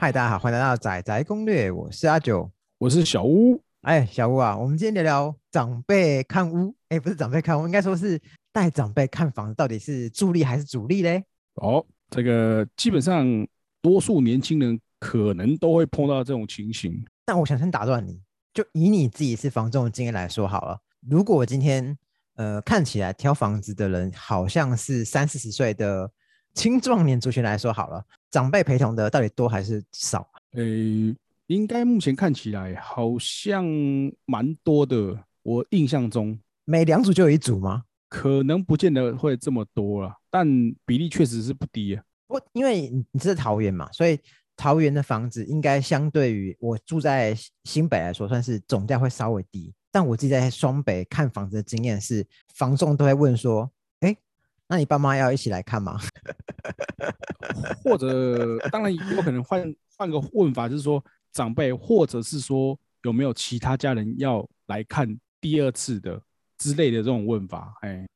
嗨，大家好，欢迎来到仔仔攻略，我是阿九。我是小屋，哎，小屋啊，我们今天聊聊长辈看屋，哎，不是长辈看屋，应该说是带长辈看房，到底是助力还是主力嘞？哦，这个基本上多数年轻人可能都会碰到这种情形。但我想先打断你，就以你自己是房仲的经验来说好了，如果我今天呃看起来挑房子的人好像是三四十岁的青壮年族群来说好了，长辈陪同的到底多还是少？诶，应该目前看起来好像蛮多的，我印象中每两组就有一组吗？可能不见得会这么多了，但比例确实是不低啊。我因为你你是桃园嘛，所以桃园的房子应该相对于我住在新北来说，算是总价会稍微低。但我自己在双北看房子的经验是，房仲都会问说：“哎，那你爸妈要一起来看吗 或者当然有可能换换个问法，就是说长辈，或者是说有没有其他家人要来看第二次的之类的这种问法。哎，？”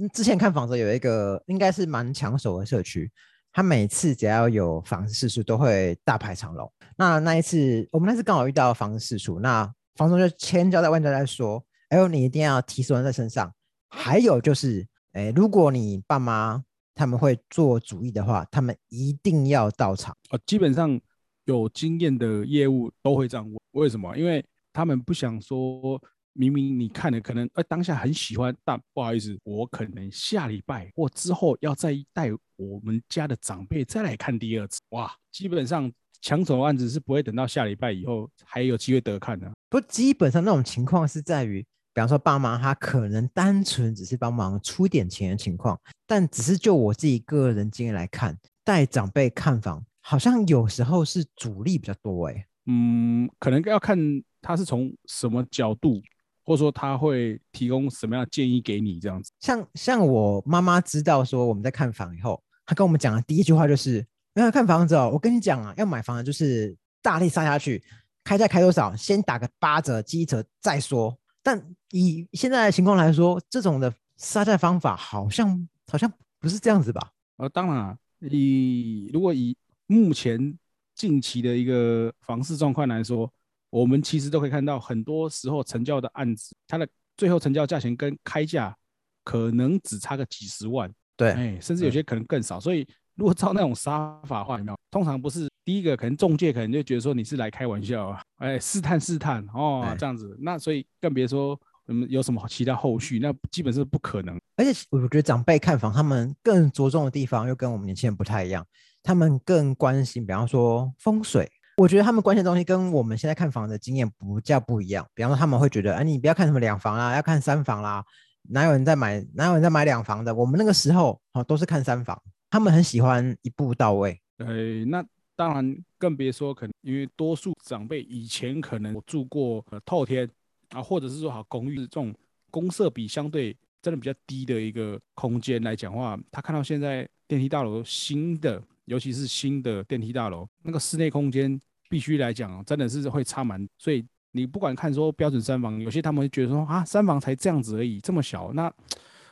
嗯之前看房子有一个应该是蛮抢手的社区，他每次只要有房子试出都会大排长龙。那那一次我们那次刚好遇到房子试出，那房东就千交代万交代说：“哎呦，你一定要提手在身上。还有就是，哎，如果你爸妈他们会做主意的话，他们一定要到场。啊，基本上有经验的业务都会这样问，为什么？因为他们不想说，明明你看了可能呃当下很喜欢，但不好意思，我可能下礼拜或之后要再带我们家的长辈再来看第二次。哇，基本上抢手案子是不会等到下礼拜以后还有机会得看的。不基本上那种情况是在于，比方说爸妈他可能单纯只是帮忙出点钱的情况，但只是就我自己个人经验来看，带长辈看房好像有时候是主力比较多哎、嗯，可能要看他是从什么角度，或者说他会提供什么样的建议给你这样子。像像我妈妈知道说我们在看房以后，她跟我们讲的第一句话就是：“要看房子哦，我跟你讲啊，要买房的就是大力杀下去，开价开多少，先打个八折、七折再说。”但以现在的情况来说，这种的杀价方法好像好像不是这样子吧？呃，当然啊，以如果以目前近期的一个房市状况来说，我们其实都可以看到，很多时候成交的案子，它的最后成交价钱跟开价可能只差个几十万，对，哎，甚至有些可能更少。所以如果照那种杀法的话，有没有？通常不是第一个，可能中介可能就觉得说你是来开玩笑啊，哎，试探试探哦哎，这样子。那所以更别说嗯有什么其他后续，那基本是不可能。而且我觉得长辈看房，他们更着重的地方又跟我们年轻人不太一样，他们更关心，比方说风水。我觉得他们关心的东西跟我们现在看房的经验不叫不一样。比方说，他们会觉得，哎，你不要看什么两房啦，要看三房啦，哪有人在买，哪有人在买两房的？我们那个时候哦都是看三房，他们很喜欢一步到位。呃，那当然更别说可能因为多数长辈以前可能住过呃透天啊，或者是说好公寓这种公设比相对真的比较低的一个空间来讲话，他看到现在电梯大楼新的，尤其是新的电梯大楼，那个室内空间必须来讲真的是会差蛮，所以你不管看说标准三房，有些他们会觉得说啊三房才这样子而已，这么小，那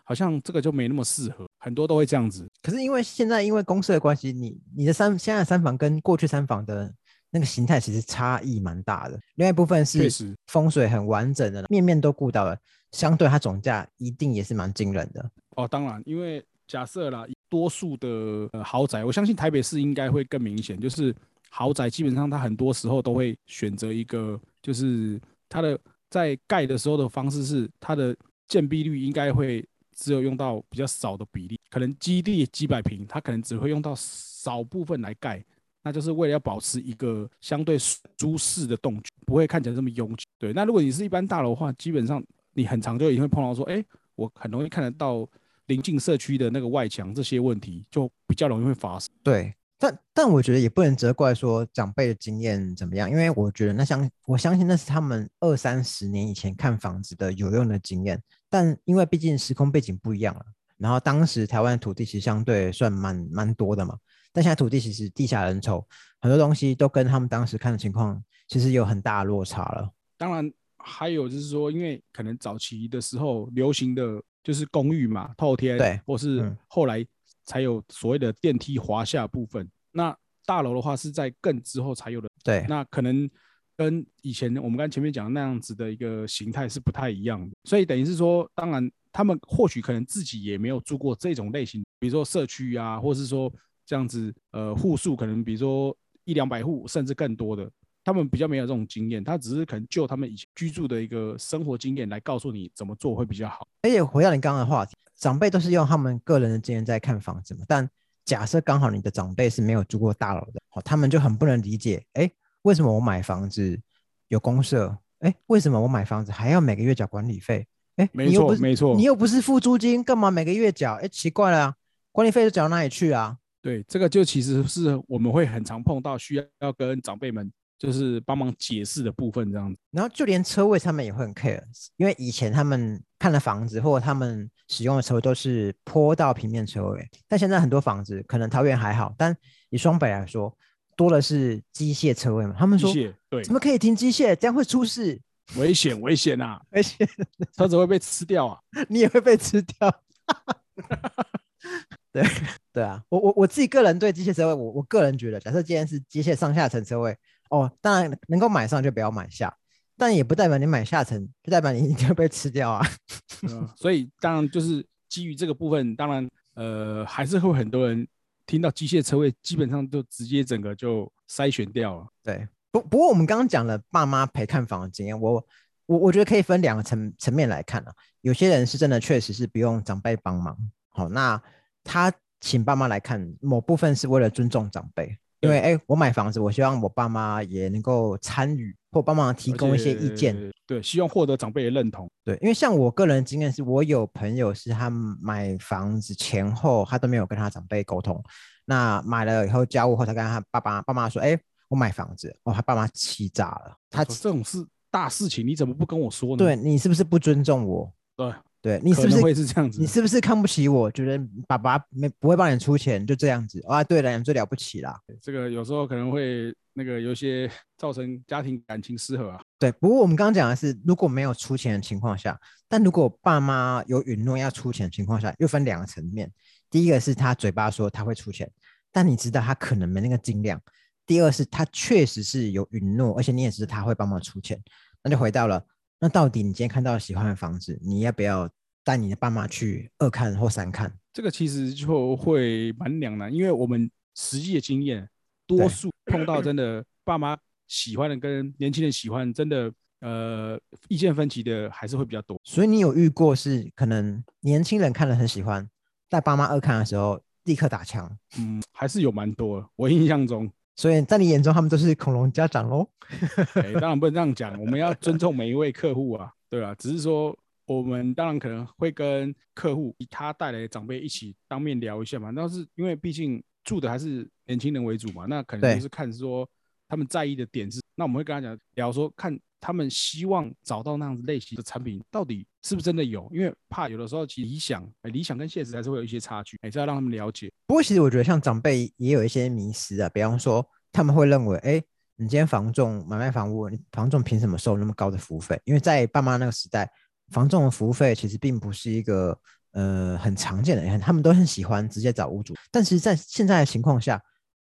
好像这个就没那么适合，很多都会这样子。可是因为现在因为公司的关系，你你的三现在的三房跟过去三房的那个形态其实差异蛮大的。另外一部分是风水很完整的，面面都顾到了，相对它总价一定也是蛮惊人的。哦，当然，因为假设啦，多数的、呃、豪宅，我相信台北市应该会更明显，就是豪宅基本上它很多时候都会选择一个，就是它的在盖的时候的方式是它的建蔽率应该会只有用到比较少的比例，可能基地几百平，它可能只会用到少部分来盖。那就是为了要保持一个相对舒适的动距，不会看起来这么拥挤。对，那如果你是一般大楼的话，基本上你很长就一定会碰到说，哎，我很容易看得到临近社区的那个外墙这些问题，就比较容易会发生。对，但但我觉得也不能责怪说长辈的经验怎么样，因为我觉得那相我相信那是他们二三十年以前看房子的有用的经验，但因为毕竟时空背景不一样了，然后当时台湾的土地其实相对算蛮蛮多的嘛，但现在土地其实地下人稠，很多东西都跟他们当时看的情况其实有很大的落差了。当然，还有就是说，因为可能早期的时候流行的就是公寓嘛，透天，对或是嗯后来才有所谓的电梯滑下部分。那大楼的话是在更之后才有的，对，那可能跟以前我们刚前面讲的那样子的一个形态是不太一样的。所以等于是说，当然他们或许可能自己也没有住过这种类型，比如说社区啊，或是说这样子呃户数可能比如说一两百户甚至更多的。他们比较没有这种经验，他只是可能就他们以前居住的一个生活经验来告诉你怎么做会比较好。而且回到你刚刚的话题，长辈都是用他们个人的经验在看房子嘛。但假设刚好你的长辈是没有住过大楼的，哦，他们就很不能理解，哎，为什么我买房子有公社？哎，为什么我买房子还要每个月缴管理费？哎，没错，没错，你又不是付租金，干嘛每个月缴？哎，奇怪了，管理费都缴到哪里去啊？对，这个就其实是我们会很常碰到，需要要跟长辈们。就是帮忙解释的部分这样子，然后就连车位他们也会很 care，因为以前他们看的房子或者他们使用的车位都是坡道平面车位，但现在很多房子可能桃园还好，但以双北来说，多的是机械车位嘛。他们说，对，怎么可以停机械？这样会出事，危险，危险啊，危险，车子会被吃掉啊，你也会被吃掉。对对啊，我我我自己个人对机械车位，我我个人觉得，假设今天是机械上下层车位。哦，当然能够买上就不要买下，但也不代表你买下层就代表你一定要被吃掉啊。所以当然就是基于这个部分，当然呃还是会很多人听到机械车位，基本上就直接整个就筛选掉了。对，不不过我们刚刚讲了爸妈陪看房的经验，我我我觉得可以分两个层层面来看啊。有些人是真的确实是不用长辈帮忙，好，那他请爸妈来看，某部分是为了尊重长辈。因为哎，我买房子，我希望我爸妈也能够参与或帮忙提供一些意见。对，希望获得长辈的认同。对，因为像我个人经验是，我有朋友是他买房子前后他都没有跟他长辈沟通，那买了以后交屋后，他跟他爸爸爸妈说：“哎，我买房子。”哦，他爸妈气炸了。他这种事大事情，你怎么不跟我说呢？对你是不是不尊重我？对。对你是不是会是这样子？你是不是看不起我？觉得爸爸没不会帮你出钱，就这样子啊？对了，你最了不起啦。这个有时候可能会那个有些造成家庭感情失和啊。对，不过我们刚刚讲的是如果没有出钱的情况下，但如果爸妈有允诺要出钱的情况下，又分两个层面。第一个是他嘴巴说他会出钱，但你知道他可能没那个斤量。第二是他确实是有允诺，而且你也知道他会帮忙出钱，那就回到了。那到底你今天看到喜欢的房子，你要不要带你的爸妈去二看或三看？这个其实就会蛮两难，因为我们实际的经验，多数碰到真的爸妈喜欢的跟年轻人喜欢，真的呃意见分歧的还是会比较多。所以你有遇过是可能年轻人看了很喜欢，带爸妈二看的时候立刻打枪？嗯，还是有蛮多。我印象中。所以在你眼中，他们都是恐龙家长喽？当然不能这样讲，我们要尊重每一位客户啊，对啊，只是说，我们当然可能会跟客户以他带来的长辈一起当面聊一下嘛。但是因为毕竟住的还是年轻人为主嘛，那可能就是看说他们在意的点是，那我们会跟他讲聊说看。他们希望找到那样子类型的产品，到底是不是真的有？因为怕有的时候，其实理想、理想跟现实还是会有一些差距，还是要让他们了解。不过，其实我觉得像长辈也有一些迷失啊，比方说他们会认为，哎，你今天房仲买卖房屋，你房仲凭什么收那么高的服务费？因为在爸妈那个时代，房仲的服务费其实并不是一个呃很常见的，很他们都很喜欢直接找屋主。但是在现在的情况下，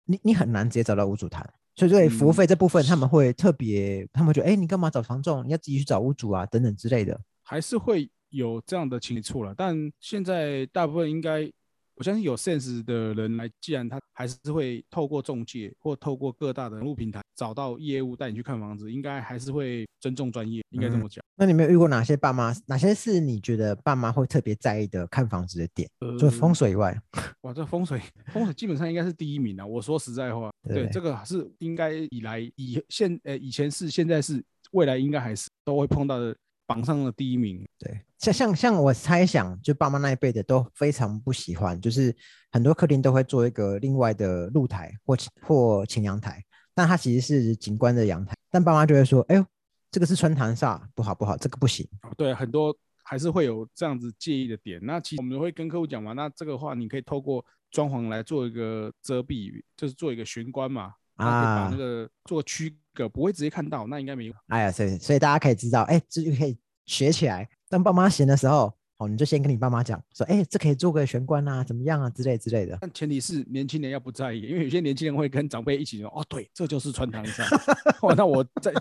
你你很难直接找到屋主谈。所以，对服务费这部分，他们会特别，他们觉得，哎，你干嘛找房仲？你要自己去找屋主啊，等等之类的，还是会有这样的情错了。但现在大部分应该。我相信有 sense 的人来，既然他还是会透过中介或透过各大的路平台找到业务带你去看房子，应该还是会尊重专业，应该这么讲。那你没有遇过哪些爸妈？哪些是你觉得爸妈会特别在意的看房子的点？除了风水以外，哇，这风水风水基本上应该是第一名啊！我说实在话，对这个是应该以来以现呃以前是现在是未来应该还是都会碰到的。榜上的第一名，对，像像像我猜想，就爸妈那一辈的都非常不喜欢，就是很多客厅都会做一个另外的露台或或前阳台，但它其实是景观的阳台，但爸妈就会说，哎呦，这个是穿堂煞，不好不好，这个不行。对，很多还是会有这样子介意的点。那其实我们会跟客户讲嘛，那这个话你可以透过装潢来做一个遮蔽，就是做一个玄关嘛，啊，把那个做区。隔不会直接看到，那应该没有。哎呀，所以所以大家可以知道，哎，这就可以学起来。当爸妈闲的时候，哦，你就先跟你爸妈讲说，哎，这可以做个玄关啊，怎么样啊，之类之类的。但前提是年轻人要不在意，因为有些年轻人会跟长辈一起说，哦，对，这就是穿堂上。哦，那我再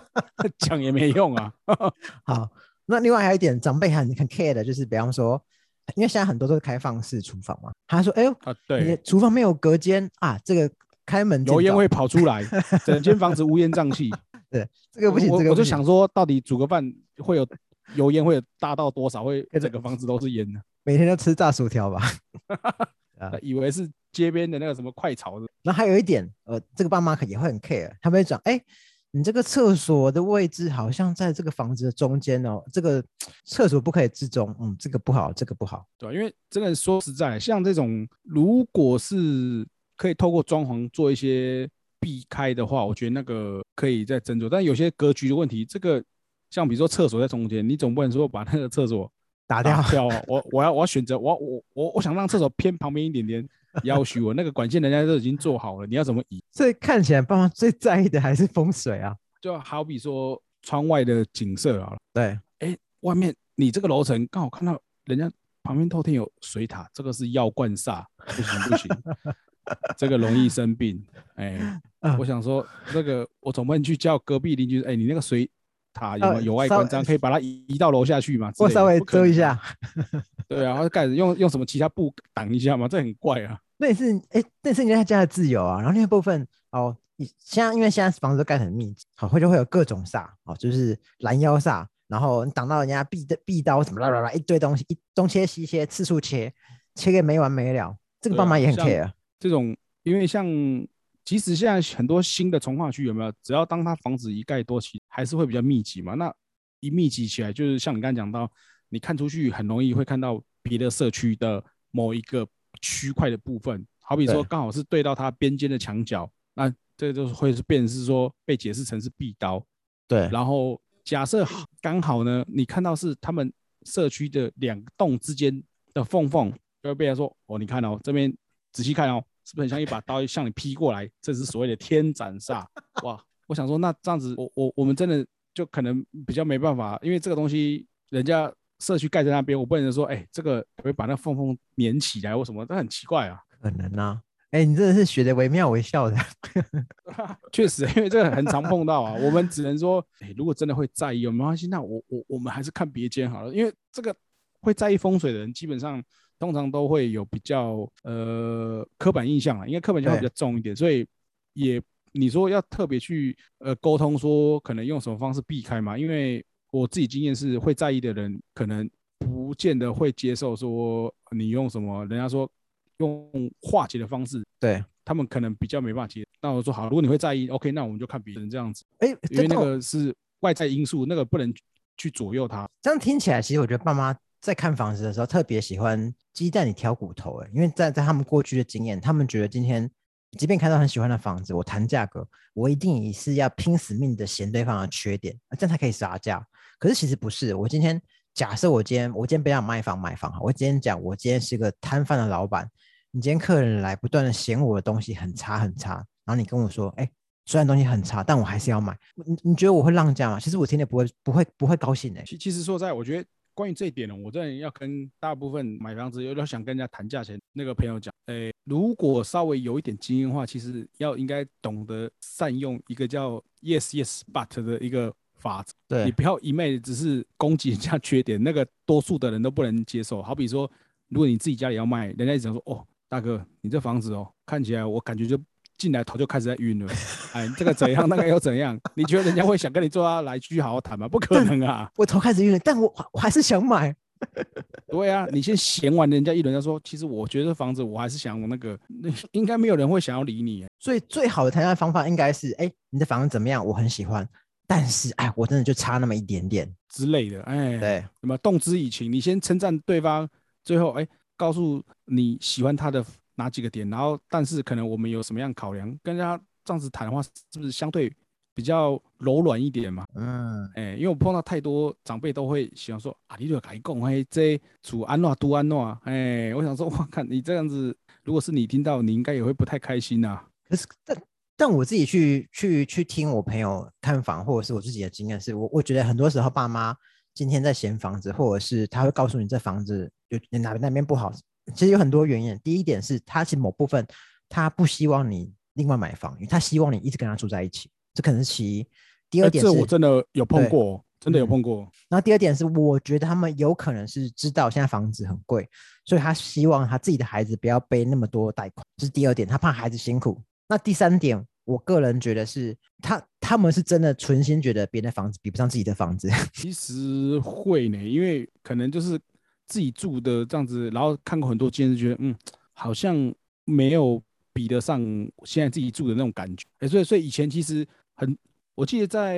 讲也没用啊。好，那另外还有一点，长辈很很 care 的就是，比方说，因为现在很多都是开放式厨房嘛，他说，哎呦，啊，对，厨房没有隔间啊，这个开门油烟会跑出来，整间房子乌烟瘴气。对，这个不行，这个我就想说，到底煮个饭会有油烟会大到多少，会整个房子都是烟呢？每天都吃炸薯条吧？啊，以为是街边的那个什么快炒的。那还有一点，呃，这个爸妈可也会很 care，他们会讲，哎，你这个厕所的位置好像在这个房子的中间哦，这个厕所不可以置中，嗯，这个不好，这个不好，对因为真的说实在，像这种如果是可以透过装潢做一些避开的话，我觉得那个可以再斟酌。但有些格局的问题，这个像比如说厕所在中间，你总不能说把那个厕所。打掉 掉，我我要我要选择我我我我想让厕所偏旁边一点点，要许我那个管线人家都已经做好了，你要怎么移？所以看起来爸妈最在意的还是风水啊，就好比说窗外的景色好了，对，哎，外面你这个楼层刚好看到人家旁边透天有水塔，这个是药灌煞，不行不行，这个容易生病，哎，我想说那个我总不能去叫隔壁邻居，哎，你那个水。塔有有外观，这样可以把它移移到楼下去嘛？我稍微遮一下。对啊，盖子用用什么其他布挡一下嘛？这很怪啊。那也是哎，那是人家家的自由啊。然后那个部分哦，现在因为现在房子都盖很密集，好会就会有各种煞哦，就是拦腰煞，然后你挡到人家壁的壁刀什么啦啦啦一堆东西，一东切西切，次数切，切个没完没了。这个爸妈也很 care。这种因为像。其实现在很多新的从化区有没有？只要当它房子一盖多起，还是会比较密集嘛。那一密集起来，就是像你刚才讲到，你看出去很容易会看到别的社区的某一个区块的部分，好比说刚好是对到它边间的墙角，那这就会是变是说被解释成是壁刀。对。然后假设刚好呢，你看到是他们社区的两栋之间的缝缝，就会被他说哦，你看哦，这边仔细看哦。是不是很像一把刀向你劈过来？这是所谓的天斩煞哇！我想说，那这样子，我我我们真的就可能比较没办法，因为这个东西人家社区盖在那边，我不能说，哎，这个会把那缝缝粘起来或什么，这很奇怪啊。可能啊，哎，你真的是学的惟妙惟肖的。确实，因为这个很常碰到啊。我们只能说，哎，如果真的会在意，没关系，那我我我们还是看别间好了。因为这个会在意风水的人，基本上。通常都会有比较呃刻板印象啊，因为刻板印象比较重一点，所以也你说要特别去呃沟通说可能用什么方式避开嘛？因为我自己经验是会在意的人可能不见得会接受说你用什么，人家说用化解的方式，对他们可能比较没办法接。那我说好，如果你会在意，OK，那我们就看别人这样子，哎，因为那个是外在因素，那个不能去左右他。这样听起来，其实我觉得爸妈。在看房子的时候，特别喜欢鸡蛋里挑骨头，哎，因为在在他们过去的经验，他们觉得今天即便看到很喜欢的房子，我谈价格，我一定也是要拼死命的嫌对方的缺点，这样才可以杀价。可是其实不是，我今天假设我今天我今天不要卖房买房哈，我今天讲我今天是个摊贩的老板，你今天客人来不断的嫌我的东西很差很差，然后你跟我说，哎，虽然东西很差，但我还是要买，你你觉得我会让价吗？其实我听的不会不会不会高兴哎。其其实说在，我觉得。关于这一点呢，我真的要跟大部分买房子有点想跟人家谈价钱那个朋友讲，诶，如果稍微有一点经验的话，其实要应该懂得善用一个叫 yes yes but 的一个法则。对你不要一昧只是攻击人家缺点，那个多数的人都不能接受。好比说，如果你自己家里要卖，人家一直说，哦，大哥，你这房子哦，看起来我感觉就。进来头就开始在晕了，哎，这个怎样，那个又怎样？你觉得人家会想跟你坐下来继续好好谈吗？不可能啊！我头开始晕了，但我我还是想买。对啊，你先闲完人家一轮，再说，其实我觉得房子我还是想那个，那 应该没有人会想要理你。所以最好的谈价方法应该是，哎，你的房子怎么样？我很喜欢，但是哎，我真的就差那么一点点之类的。哎，对，什么动之以情？你先称赞对方，最后哎，告诉你喜欢他的。哪几个点？然后，但是可能我们有什么样考量？跟人家这样子谈的话，是不是相对比较柔软一点嘛？嗯，哎，因为我碰到太多长辈都会喜欢说啊，你就改讲，哎，这主安诺都安诺，哎，我想说，我看你这样子，如果是你听到，你应该也会不太开心呐。可是，但但我自己去去去听我朋友看房，或者是我自己的经验，是我我觉得很多时候爸妈今天在嫌房子，或者是他会告诉你这房子有哪哪边不好，其实有很多原因。第一点是他其实某部分他不希望你另外买房，因为他希望你一直跟他住在一起，这可能是其一。第二点是，这我真的有碰过，真的有碰过。然后第二点是，我觉得他们有可能是知道现在房子很贵，所以他希望他自己的孩子不要背那么多贷款，这是第二点，他怕孩子辛苦。那第三点，我个人觉得是他他们是真的存心觉得别人的房子比不上自己的房子。其实会呢，因为可能就是自己住的这样子，然后看过很多间，就觉得嗯，好像没有比得上现在自己住的那种感觉。哎，所以所以以前其实很。我记得在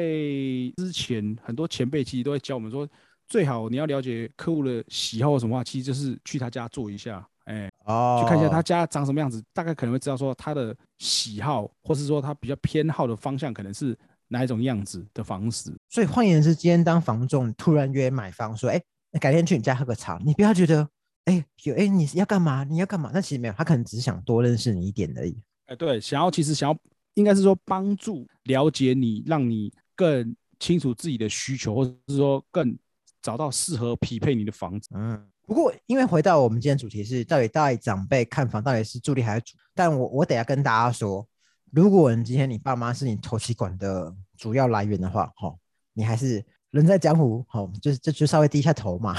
之前，很多前辈其实都会教我们说，最好你要了解客户的喜好或什么话，其实就是去他家做一下，哎，哦，去看一下他家长什么样子，大概可能会知道说他的喜好，或是说他比较偏好的方向可能是哪一种样子的房子。所以换言之，今天当房仲突然约买方说，哎，改天去你家喝个茶，你不要觉得，哎，有哎你要干嘛？你要干嘛？那其实没有，他可能只是想多认识你一点而已。哎，对，想要其实想要。应该是说帮助了解你，让你更清楚自己的需求，或者是说更找到适合匹配你的房子。嗯，不过因为回到我们今天主题是到底带长辈看房到底是助力还是主，但我我等下跟大家说，如果你今天你爸妈是你投期管的主要来源的话，哈，你还是人在江湖，好，就是就就稍微低一下头嘛，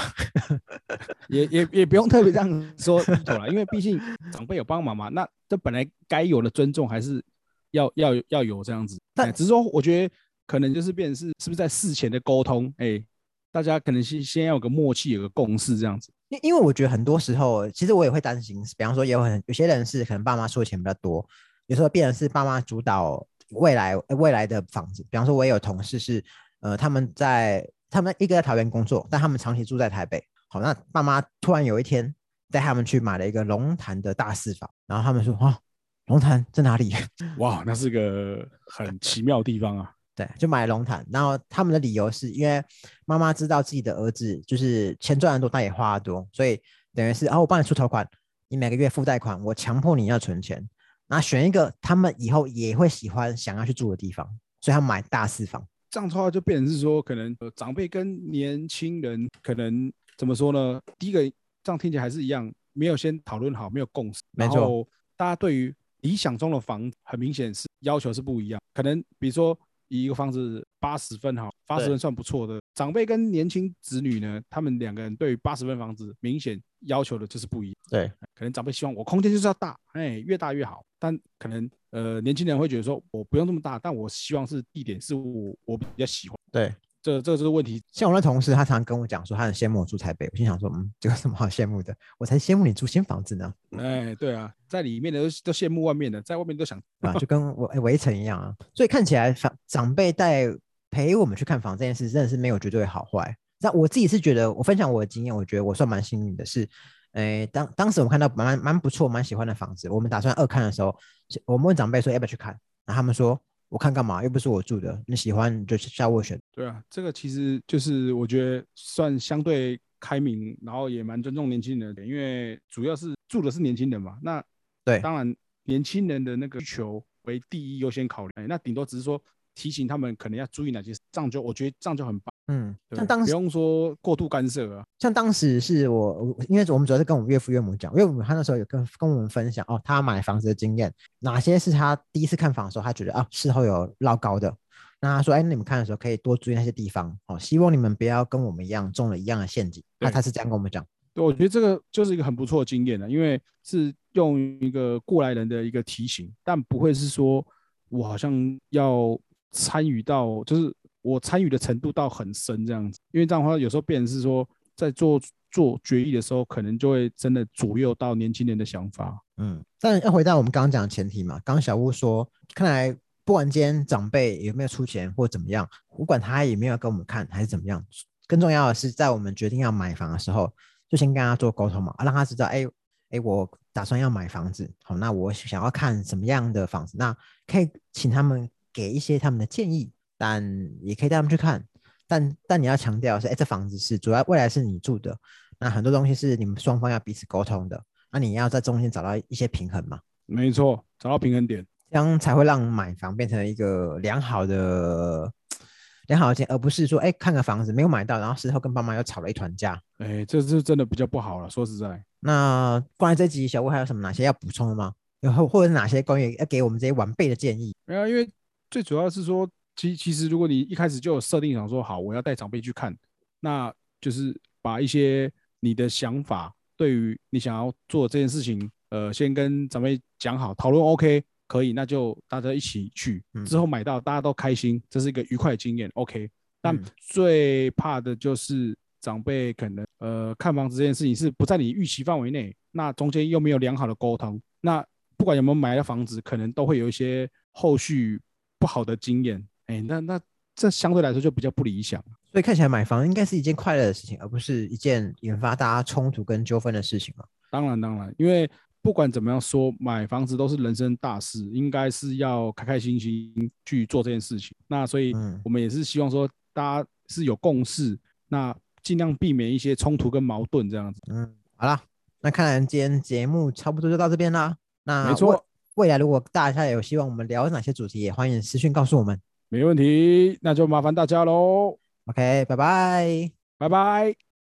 也也也不用特别这样说低头了，因为毕竟长辈有帮忙嘛，那这本来该有的尊重还是。要要要有这样子，但只是说，我觉得可能就是变成是是不是在事前的沟通，哎，大家可能先先要有个默契，有个共识这样子。因因为我觉得很多时候，其实我也会担心，比方说，也有很有些人是可能爸妈出的钱比较多，有时候变成是爸妈主导未来未来的房子。比方说，我也有同事是，呃，他们在他们一个在桃园工作，但他们长期住在台北。好，那爸妈突然有一天带他们去买了一个龙潭的大四房，然后他们说，啊。龙潭在哪里？哇，那是个很奇妙的地方啊！对，就买龙潭。然后他们的理由是因为妈妈知道自己的儿子就是钱赚得多，但也花得多，所以等于是哦，我帮你出头款，你每个月付贷款，我强迫你要存钱，那选一个他们以后也会喜欢、想要去住的地方，所以他买大四房。这样的话就变成是说，可能长辈跟年轻人可能怎么说呢？第一个这样听起来还是一样，没有先讨论好，没有共识。没错，大家对于理想中的房很明显是要求是不一样，可能比如说以一个房子八十分哈，八十分算不错的。长辈跟年轻子女呢，他们两个人对于八十分房子明显要求的就是不一样。对，可能长辈希望我空间就是要大，哎，越大越好。但可能呃年轻人会觉得说我不用这么大，但我希望是地点是我我比较喜欢。对。这这个就是问题。像我那同事，他常常跟我讲说，他很羡慕我住台北。我心想说，嗯，这有什么好羡慕的？我才羡慕你住新房子呢。哎，对啊，在里面的都都羡慕外面的，在外面都想啊，就跟我围城一样啊。所以看起来，长长辈带陪我们去看房这件事，真的是没有绝对好坏。那我自己是觉得，我分享我的经验，我觉得我算蛮幸运的。是，哎，当当时我们看到蛮蛮不错、蛮喜欢的房子，我们打算二看的时候，我们问长辈说要不要去看，然后他们说。我看干嘛？又不是我住的，你喜欢就下卧选。对啊，这个其实就是我觉得算相对开明，然后也蛮尊重年轻人的，因为主要是住的是年轻人嘛。那对，当然年轻人的那个需求为第一优先考虑。那顶多只是说提醒他们可能要注意哪些，这样就我觉得这样就很棒。嗯，像当时不用说过度干涉啊。像当时是我，因为我们主要是跟我们岳父岳母讲，岳母他那时候有跟跟我们分享哦，他买房子的经验，哪些是他第一次看房的时候他觉得啊事后有捞高的，那他说哎，你们看的时候可以多注意那些地方哦，希望你们不要跟我们一样中了一样的陷阱。那他是这样跟我们讲。对，我觉得这个就是一个很不错的经验了，因为是用一个过来人的一个提醒，但不会是说我好像要参与到就是。我参与的程度到很深这样子，因为这样的话，有时候变成是说，在做做决议的时候，可能就会真的左右到年轻人的想法。嗯，但要回到我们刚刚讲的前提嘛，刚刚小屋说，看来不管今天长辈有没有出钱或怎么样，不管他有没有跟我们看还是怎么样，更重要的是在我们决定要买房的时候，就先跟他做沟通嘛，让他知道，哎哎，我打算要买房子，好，那我想要看什么样的房子，那可以请他们给一些他们的建议。但也可以带他们去看，但但你要强调是，哎，这房子是主要未来是你住的，那很多东西是你们双方要彼此沟通的，那你要在中间找到一些平衡嘛？没错，找到平衡点，这样才会让买房变成一个良好的良好的经验，而不是说哎看个房子没有买到，然后事后跟爸妈又吵了一团架。哎，这是真的比较不好了。说实在，那关于这集小吴还有什么哪些要补充的吗？然后或者是哪些关于要给我们这些晚辈的建议？没有，因为最主要是说，其其实如果你一开始就有设定想说好，我要带长辈去看，那就是把一些你的想法，对于你想要做这件事情，呃，先跟长辈讲好，讨论 OK 可以，那就大家一起去，之后买到大家都开心，这是一个愉快的经验 OK。但最怕的就是长辈可能呃看房子这件事情是不在你预期范围内，那中间又没有良好的沟通，那不管有没有买了房子，可能都会有一些后续不好的经验。哎，那那这相对来说就比较不理想。所以看起来买房应该是一件快乐的事情，而不是一件引发大家冲突跟纠纷的事情嘛？当然，当然，因为不管怎么样说，买房子都是人生大事，应该是要开开心心去做这件事情。那所以，我们也是希望说。大家是有共识，那尽量避免一些冲突跟矛盾这样子。嗯，好啦，那看来今天节目差不多就到这边啦。那没错，未来如果大家有希望我们聊哪些主题，也欢迎私讯告诉我们。没问题，那就麻烦大家喽。OK，拜拜，拜拜。